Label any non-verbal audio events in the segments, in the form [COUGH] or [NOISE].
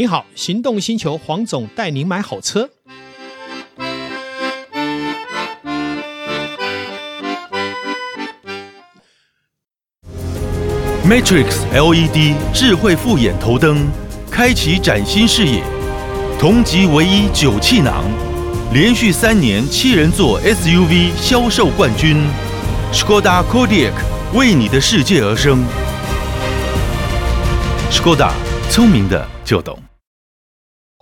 您好，行动星球黄总带您买好车。Matrix LED 智慧复眼头灯，开启崭新视野。同级唯一九气囊，连续三年七人座 SUV 销售冠军。Skoda Kodiaq 为你的世界而生。Skoda 聪明的就懂。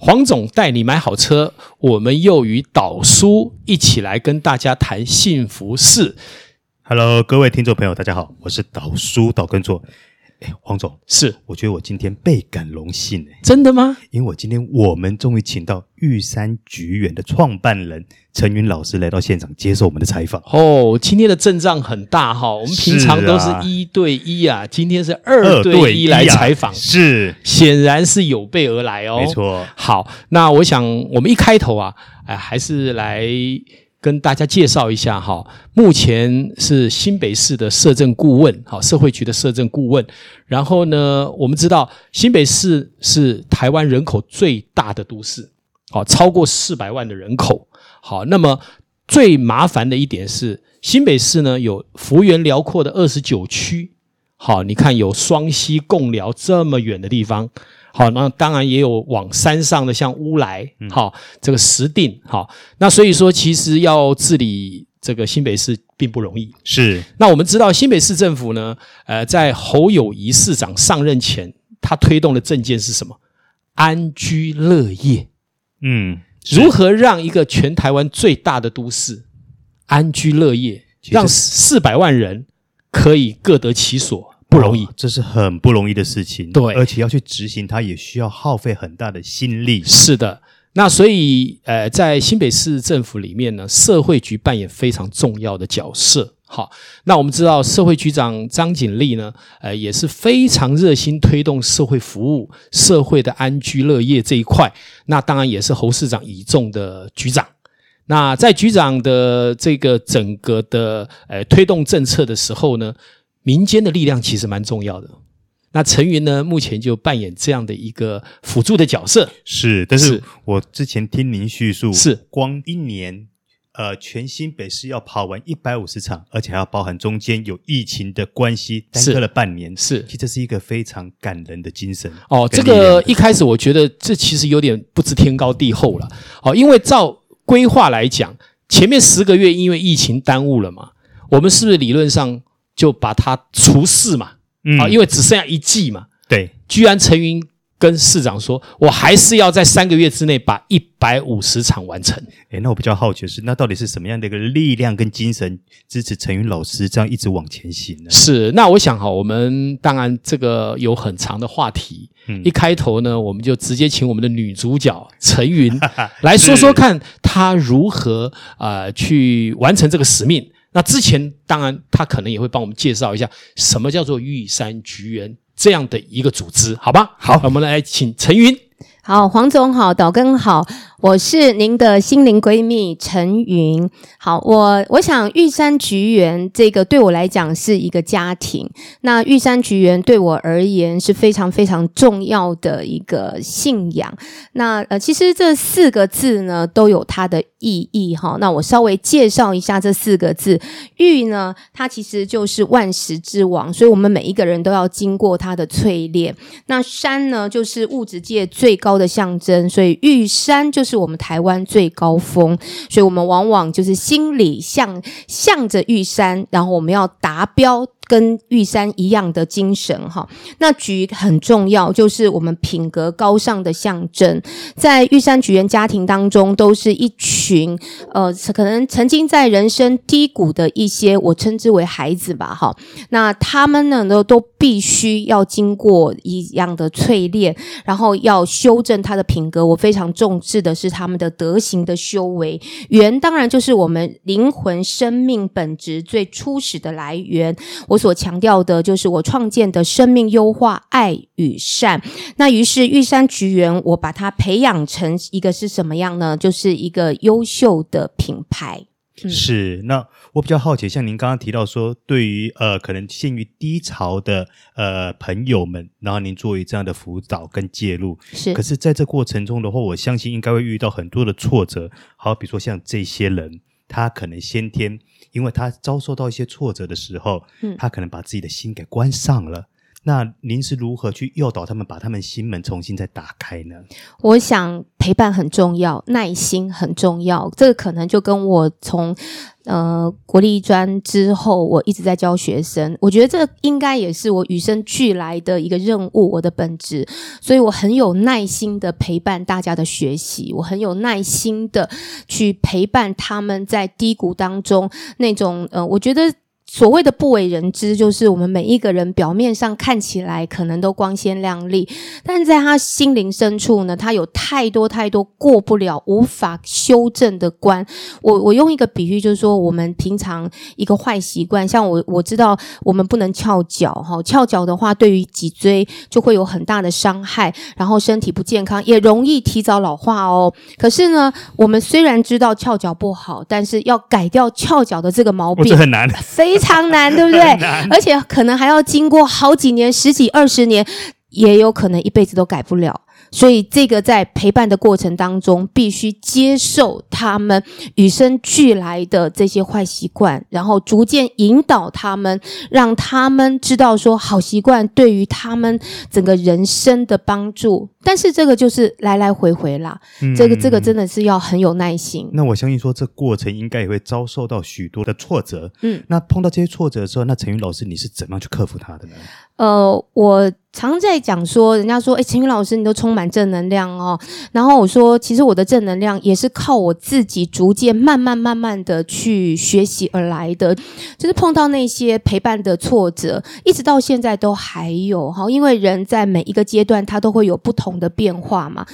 黄总带你买好车，我们又与导叔一起来跟大家谈幸福事。Hello，各位听众朋友，大家好，我是导叔导根座。哎，黄总，是，我觉得我今天倍感荣幸哎，真的吗？因为我今天我们终于请到玉山菊园的创办人陈云老师来到现场接受我们的采访。哦，今天的阵仗很大哈，我们平常都是一对一啊，今天是二对一来采访，是，显然是有备而来哦。没错。好，那我想我们一开头啊，哎，还是来。跟大家介绍一下哈，目前是新北市的社政顾问，好，社会局的社政顾问。然后呢，我们知道新北市是台湾人口最大的都市，好，超过四百万的人口。好，那么最麻烦的一点是，新北市呢有幅员辽阔的二十九区，好，你看有双溪、贡寮这么远的地方。好，那当然也有往山上的，像乌来，好，这个石碇，好，那所以说其实要治理这个新北市并不容易。是，那我们知道新北市政府呢，呃，在侯友谊市长上任前，他推动的政见是什么？安居乐业。嗯，如何让一个全台湾最大的都市安居乐业，让四百万人可以各得其所？不容易，哦，这是很不容易的事情。对，而且要去执行它，也需要耗费很大的心力。是的，那所以，呃，在新北市政府里面呢，社会局扮演非常重要的角色。好，那我们知道，社会局长张景丽呢，呃，也是非常热心推动社会服务、社会的安居乐业这一块。那当然也是侯市长倚重的局长。那在局长的这个整个的呃推动政策的时候呢，民间的力量其实蛮重要的，那陈云呢，目前就扮演这样的一个辅助的角色。是，但是我之前听您叙述，是光一年，呃，全新北市要跑完一百五十场，而且还要包含中间有疫情的关系，耽搁了半年。是，其实这是一个非常感人的精神。哦，这个一开始我觉得这其实有点不知天高地厚了。哦，因为照规划来讲，前面十个月因为疫情耽误了嘛，我们是不是理论上？就把它除四嘛，嗯，啊，因为只剩下一季嘛，对，居然陈云跟市长说，我还是要在三个月之内把一百五十场完成。诶，那我比较好奇的是，那到底是什么样的一个力量跟精神支持陈云老师这样一直往前行呢？是，那我想哈，我们当然这个有很长的话题，嗯，一开头呢，我们就直接请我们的女主角陈云 [LAUGHS] 来说说看，她如何呃去完成这个使命。那之前，当然他可能也会帮我们介绍一下什么叫做玉山菊园这样的一个组织，好吧？好，我们来请陈云。好，黄总好，导根好。我是您的心灵闺蜜陈云。好，我我想玉山菊园这个对我来讲是一个家庭。那玉山菊园对我而言是非常非常重要的一个信仰。那呃，其实这四个字呢都有它的意义哈。那我稍微介绍一下这四个字。玉呢，它其实就是万石之王，所以我们每一个人都要经过它的淬炼。那山呢，就是物质界最高的象征，所以玉山就是。我们台湾最高峰，所以我们往往就是心里向向着玉山，然后我们要达标。跟玉山一样的精神哈，那菊很重要，就是我们品格高尚的象征。在玉山菊园家庭当中，都是一群呃，可能曾经在人生低谷的一些，我称之为孩子吧哈。那他们呢，都都必须要经过一样的淬炼，然后要修正他的品格。我非常重视的是他们的德行的修为。园当然就是我们灵魂生命本质最初始的来源。我。所强调的就是我创建的生命优化爱与善。那于是玉山菊园，我把它培养成一个是什么样呢？就是一个优秀的品牌。嗯、是，那我比较好奇，像您刚刚提到说，对于呃可能陷于低潮的呃朋友们，然后您作为这样的辅导跟介入，是。可是在这过程中的话，我相信应该会遇到很多的挫折。好，比如说像这些人，他可能先天，因为他遭受到一些挫折的时候，嗯，他可能把自己的心给关上了。那您是如何去诱导他们把他们心门重新再打开呢？我想陪伴很重要，耐心很重要。这个可能就跟我从呃国立专之后，我一直在教学生。我觉得这应该也是我与生俱来的一个任务，我的本质。所以我很有耐心的陪伴大家的学习，我很有耐心的去陪伴他们在低谷当中那种呃，我觉得。所谓的不为人知，就是我们每一个人表面上看起来可能都光鲜亮丽，但在他心灵深处呢，他有太多太多过不了、无法修正的关。我我用一个比喻，就是说，我们平常一个坏习惯，像我我知道我们不能翘脚哈，翘脚的话对于脊椎就会有很大的伤害，然后身体不健康，也容易提早老化哦。可是呢，我们虽然知道翘脚不好，但是要改掉翘脚的这个毛病，这很难，非。非常难，[LAUGHS] 对不对？而且可能还要经过好几年、十几、二十年，也有可能一辈子都改不了。所以，这个在陪伴的过程当中，必须接受他们与生俱来的这些坏习惯，然后逐渐引导他们，让他们知道说好习惯对于他们整个人生的帮助。但是这个就是来来回回啦，嗯、这个这个真的是要很有耐心。那我相信说，这过程应该也会遭受到许多的挫折。嗯，那碰到这些挫折的时候，那陈云老师你是怎么样去克服它的呢？呃，我常在讲说，人家说，哎，陈云老师你都充满正能量哦。然后我说，其实我的正能量也是靠我自己逐渐慢慢慢慢的去学习而来的。就是碰到那些陪伴的挫折，一直到现在都还有哈，因为人在每一个阶段他都会有不同的变化嘛。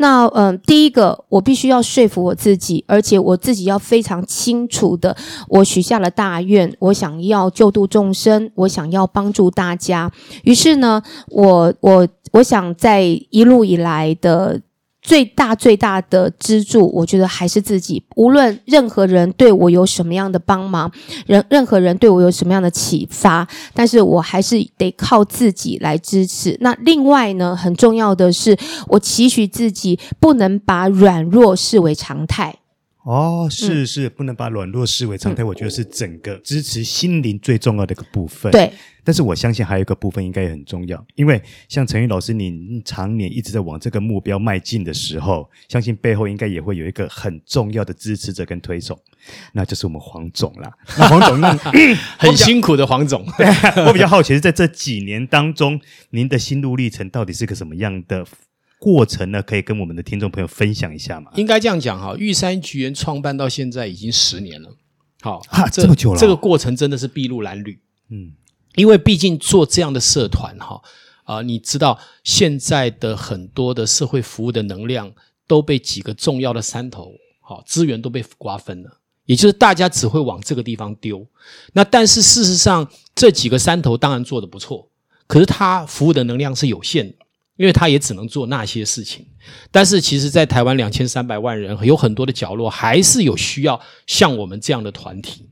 那嗯、第一个我必须要说服我自己，而且我自己要非常清楚的，我许下了大愿，我想要救度众生，我想要帮助大家。于是呢，我我我想在一路以来的。最大最大的支柱，我觉得还是自己。无论任何人对我有什么样的帮忙，任任何人对我有什么样的启发，但是我还是得靠自己来支持。那另外呢，很重要的是，我期许自己不能把软弱视为常态。哦，是是，不能把软弱视为常态。嗯、我觉得是整个支持心灵最重要的一个部分。对，但是我相信还有一个部分应该也很重要，因为像陈云老师，您常年一直在往这个目标迈进的时候，相信背后应该也会有一个很重要的支持者跟推手，[LAUGHS] 那就是我们黄总啦。那黄总，那 [COUGHS] 很辛苦的黄总。[LAUGHS] 我比较好奇是在这几年当中，您的心路历程到底是个什么样的？过程呢，可以跟我们的听众朋友分享一下吗？应该这样讲哈，玉山菊园创办到现在已经十年了，好啊，这么久了，这个过程真的是筚路蓝缕，嗯，因为毕竟做这样的社团哈，啊，你知道现在的很多的社会服务的能量都被几个重要的山头，好，资源都被瓜分了，也就是大家只会往这个地方丢，那但是事实上这几个山头当然做的不错，可是它服务的能量是有限的。因为他也只能做那些事情，但是其实，在台湾两千三百万人，有很多的角落还是有需要像我们这样的团体。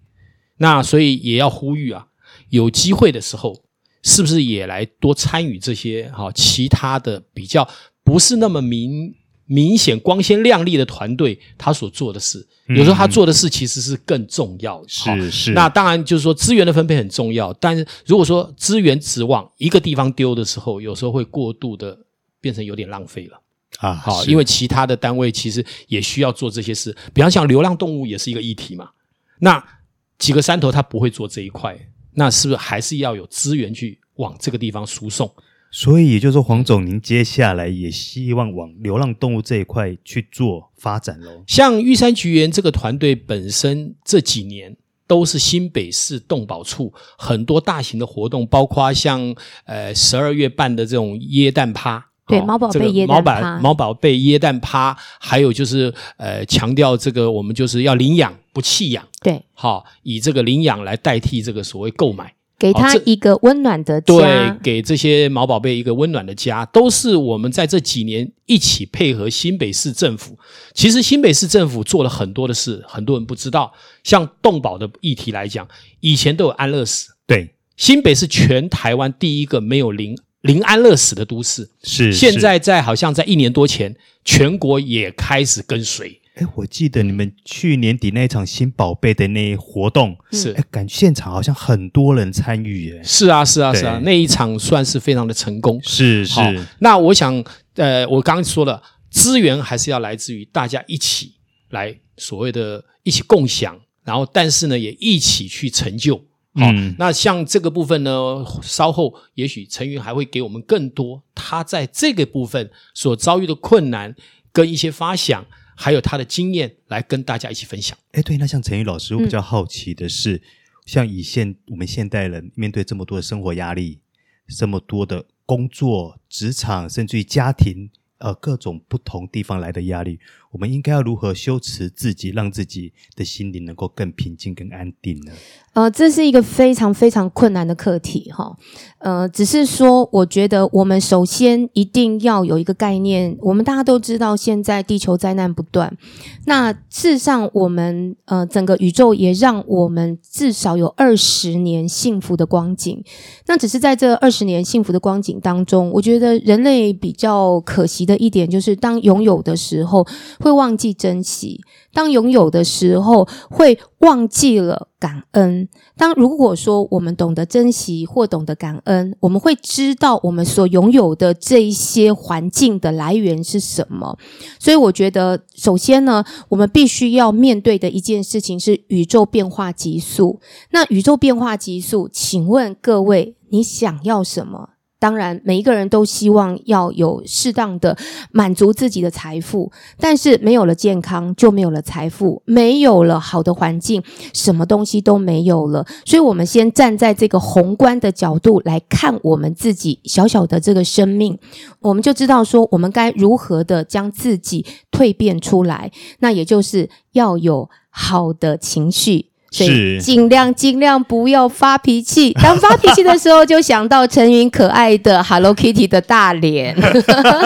那所以也要呼吁啊，有机会的时候，是不是也来多参与这些哈其他的比较不是那么明明显光鲜亮丽的团队他所做的事。有时候他做的事其实是更重要的，嗯、是是。那当然就是说资源的分配很重要，但是如果说资源只往一个地方丢的时候，有时候会过度的变成有点浪费了啊。好，因为其他的单位其实也需要做这些事，比方像流浪动物也是一个议题嘛。那几个山头他不会做这一块，那是不是还是要有资源去往这个地方输送？所以也就是说，黄总，您接下来也希望往流浪动物这一块去做发展喽？像玉山菊园这个团队本身这几年都是新北市动保处很多大型的活动，包括像呃十二月办的这种椰蛋趴，对，猫宝贝椰蛋趴，猫宝贝椰蛋趴，还有就是呃强调这个我们就是要领养不弃养，对，好，以这个领养来代替这个所谓购买。给他一个温暖的家，对，给这些毛宝贝一个温暖的家，都是我们在这几年一起配合新北市政府。其实新北市政府做了很多的事，很多人不知道。像动保的议题来讲，以前都有安乐死，对，新北是全台湾第一个没有零零安乐死的都市。是，现在在好像在一年多前，全国也开始跟随。哎，我记得你们去年底那一场新宝贝的那活动，是哎，感觉现场好像很多人参与耶。是啊，是啊，是啊，那一场算是非常的成功。是是。那我想，呃，我刚刚说了，资源还是要来自于大家一起来，所谓的一起共享，然后但是呢，也一起去成就。好，嗯，那像这个部分呢，稍后也许陈云还会给我们更多他在这个部分所遭遇的困难跟一些发想。还有他的经验来跟大家一起分享。哎，对，那像陈宇老师，我比较好奇的是，嗯、像以现我们现代人面对这么多的生活压力，这么多的工作、职场，甚至于家庭。呃，各种不同地方来的压力，我们应该要如何修持自己，让自己的心灵能够更平静、更安定呢？呃，这是一个非常非常困难的课题，哈。呃，只是说，我觉得我们首先一定要有一个概念，我们大家都知道，现在地球灾难不断。那事实上，我们呃，整个宇宙也让我们至少有二十年幸福的光景。那只是在这二十年幸福的光景当中，我觉得人类比较可惜的一点就是，当拥有的时候会会忘记珍惜，当拥有的时候会忘记了感恩。当如果说我们懂得珍惜或懂得感恩，我们会知道我们所拥有的这一些环境的来源是什么。所以，我觉得首先呢，我们必须要面对的一件事情是宇宙变化急速。那宇宙变化急速，请问各位，你想要什么？当然，每一个人都希望要有适当的满足自己的财富，但是没有了健康，就没有了财富；没有了好的环境，什么东西都没有了。所以，我们先站在这个宏观的角度来看我们自己小小的这个生命，我们就知道说，我们该如何的将自己蜕变出来。那也就是要有好的情绪。所以尽量尽量不要发脾气。[LAUGHS] 当发脾气的时候，就想到陈云可爱的 Hello Kitty 的大脸。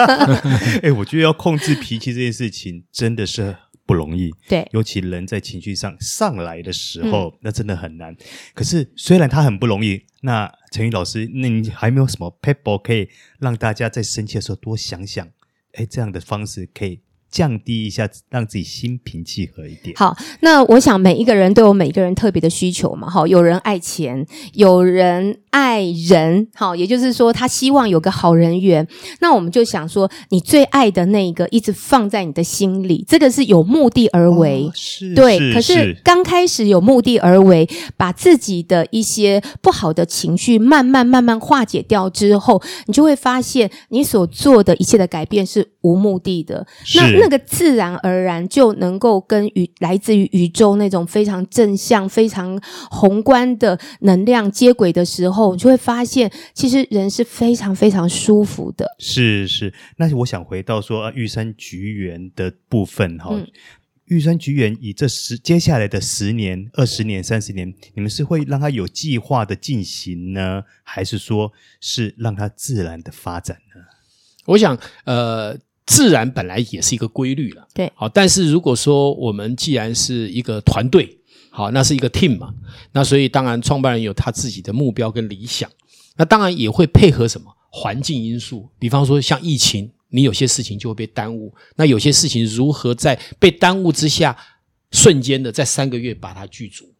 [LAUGHS] 哎，我觉得要控制脾气这件事情真的是不容易。对，尤其人在情绪上上来的时候，嗯、那真的很难。可是虽然他很不容易，那陈云老师，那你还没有什么撇步可以让大家在生气的时候多想想？哎，这样的方式可以。降低一下，让自己心平气和一点。好，那我想每一个人都有每一个人特别的需求嘛。好，有人爱钱，有人爱人。好，也就是说，他希望有个好人缘。那我们就想说，你最爱的那一个，一直放在你的心里，这个是有目的而为。哦、是，对。是可是刚开始有目的而为，把自己的一些不好的情绪慢慢慢慢化解掉之后，你就会发现，你所做的一切的改变是无目的的。那。那个自然而然就能够跟宇来自于宇宙那种非常正向、非常宏观的能量接轨的时候，你就会发现，其实人是非常非常舒服的。是是，那我想回到说啊玉山菊园的部分哈，嗯、玉山菊园以这十接下来的十年、二十年、三十年，你们是会让它有计划的进行呢，还是说是让它自然的发展呢？我想，呃。自然本来也是一个规律了，对，好，但是如果说我们既然是一个团队，好，那是一个 team 嘛，那所以当然创办人有他自己的目标跟理想，那当然也会配合什么？环境因素，比方说像疫情，你有些事情就会被耽误，那有些事情如何在被耽误之下，瞬间的在三个月把它具足，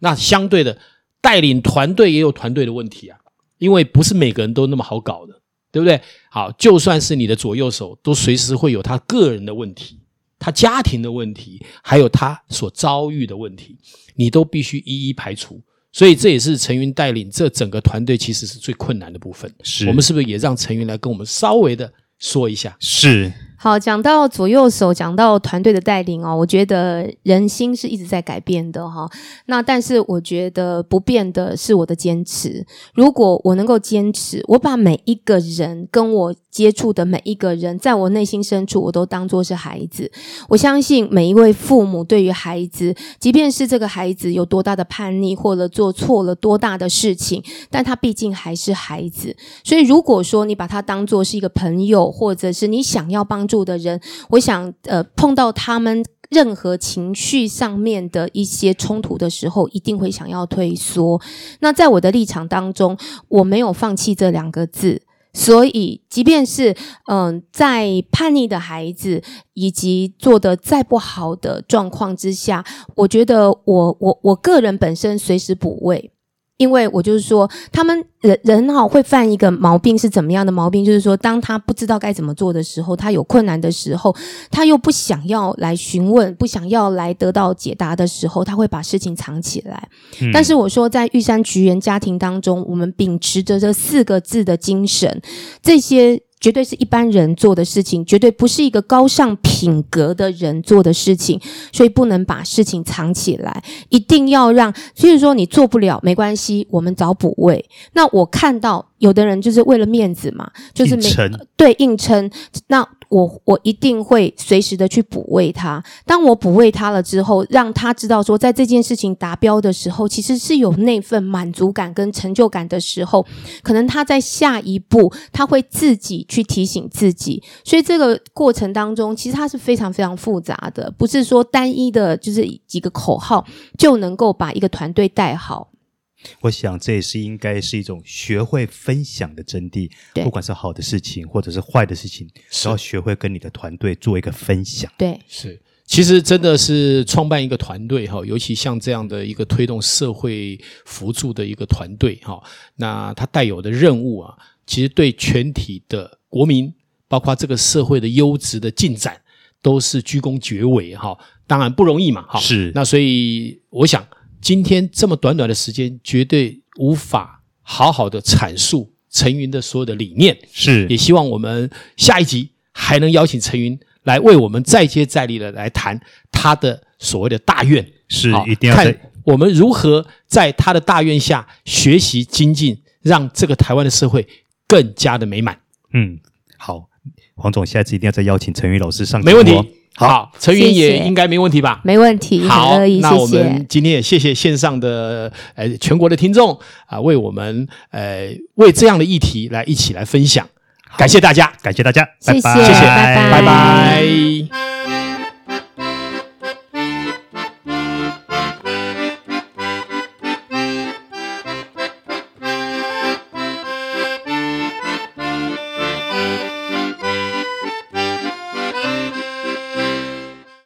那相对的带领团队也有团队的问题啊，因为不是每个人都那么好搞的。对不对？好，就算是你的左右手，都随时会有他个人的问题，他家庭的问题，还有他所遭遇的问题，你都必须一一排除。所以这也是陈云带领这整个团队，其实是最困难的部分。是，我们是不是也让陈云来跟我们稍微的说一下？是，好，讲到左右手，讲到团队的带领哦，我觉得人心是一直在改变的哈、那但是我觉得不变的是我的坚持。如果我能够坚持，我把每一个人跟我接触的每一个人，在我内心深处，我都当作是孩子。我相信每一位父母对于孩子，即便是这个孩子有多大的叛逆，或者做错了多大的事情，但他毕竟还是孩子。所以如果说你把他当作是一个朋友，或者是你想要帮住的人，我想，呃，碰到他们任何情绪上面的一些冲突的时候，一定会想要退缩。那在我的立场当中，我没有放弃这两个字，所以，即便是嗯、在叛逆的孩子以及做的再不好的状况之下，我觉得我我我个人本身随时补位。因为我就是说，他们人人哈会犯一个毛病是怎么样的毛病？就是说，当他不知道该怎么做的时候，他有困难的时候，他又不想要来询问，不想要来得到解答的时候，他会把事情藏起来。嗯。但是我说，在玉山菊园家庭当中，我们秉持着这四个字的精神，这些。绝对是一般人做的事情，绝对不是一个高尚品格的人做的事情，所以不能把事情藏起来，一定要让。所以说你做不了没关系，我们找补位。那我看到有的人就是为了面子嘛，就是没对硬撑那。我我一定会随时的去补位他。当我补位他了之后，让他知道说，在这件事情达标的时候，其实是有那份满足感跟成就感的时候，可能他在下一步他会自己去提醒自己。所以这个过程当中，其实它是非常非常复杂的，不是说单一的，就是几个口号就能够把一个团队带好。我想这也是应该是一种学会分享的真谛，不管是好的事情或者是坏的事情，都要学会跟你的团队做一个分享。对，是，其实真的是创办一个团队哈，尤其像这样的一个推动社会扶助的一个团队哈，那它带有的任务啊，其实对全体的国民，包括这个社会的优质的进展，都是鞠躬厥伟哈。当然不容易嘛，哈，是。那所以我想。今天这么短短的时间，绝对无法好好的阐述陈云的所有的理念。是，也希望我们下一集还能邀请陈云来为我们再接再厉的来谈他的所谓的大愿。是，一定要看我们如何在他的大愿下学习精进，让这个台湾的社会更加的美满。嗯，好，黄总，下次一定要再邀请陈云老师上。没问题。好，陈云也应该没问题吧？没问题，好，那我们今天也谢谢线上的呃全国的听众啊，为我们呃为这样的议题来一起来分享，感谢大家，感谢大家，谢谢，拜拜，谢谢，拜拜。拜拜。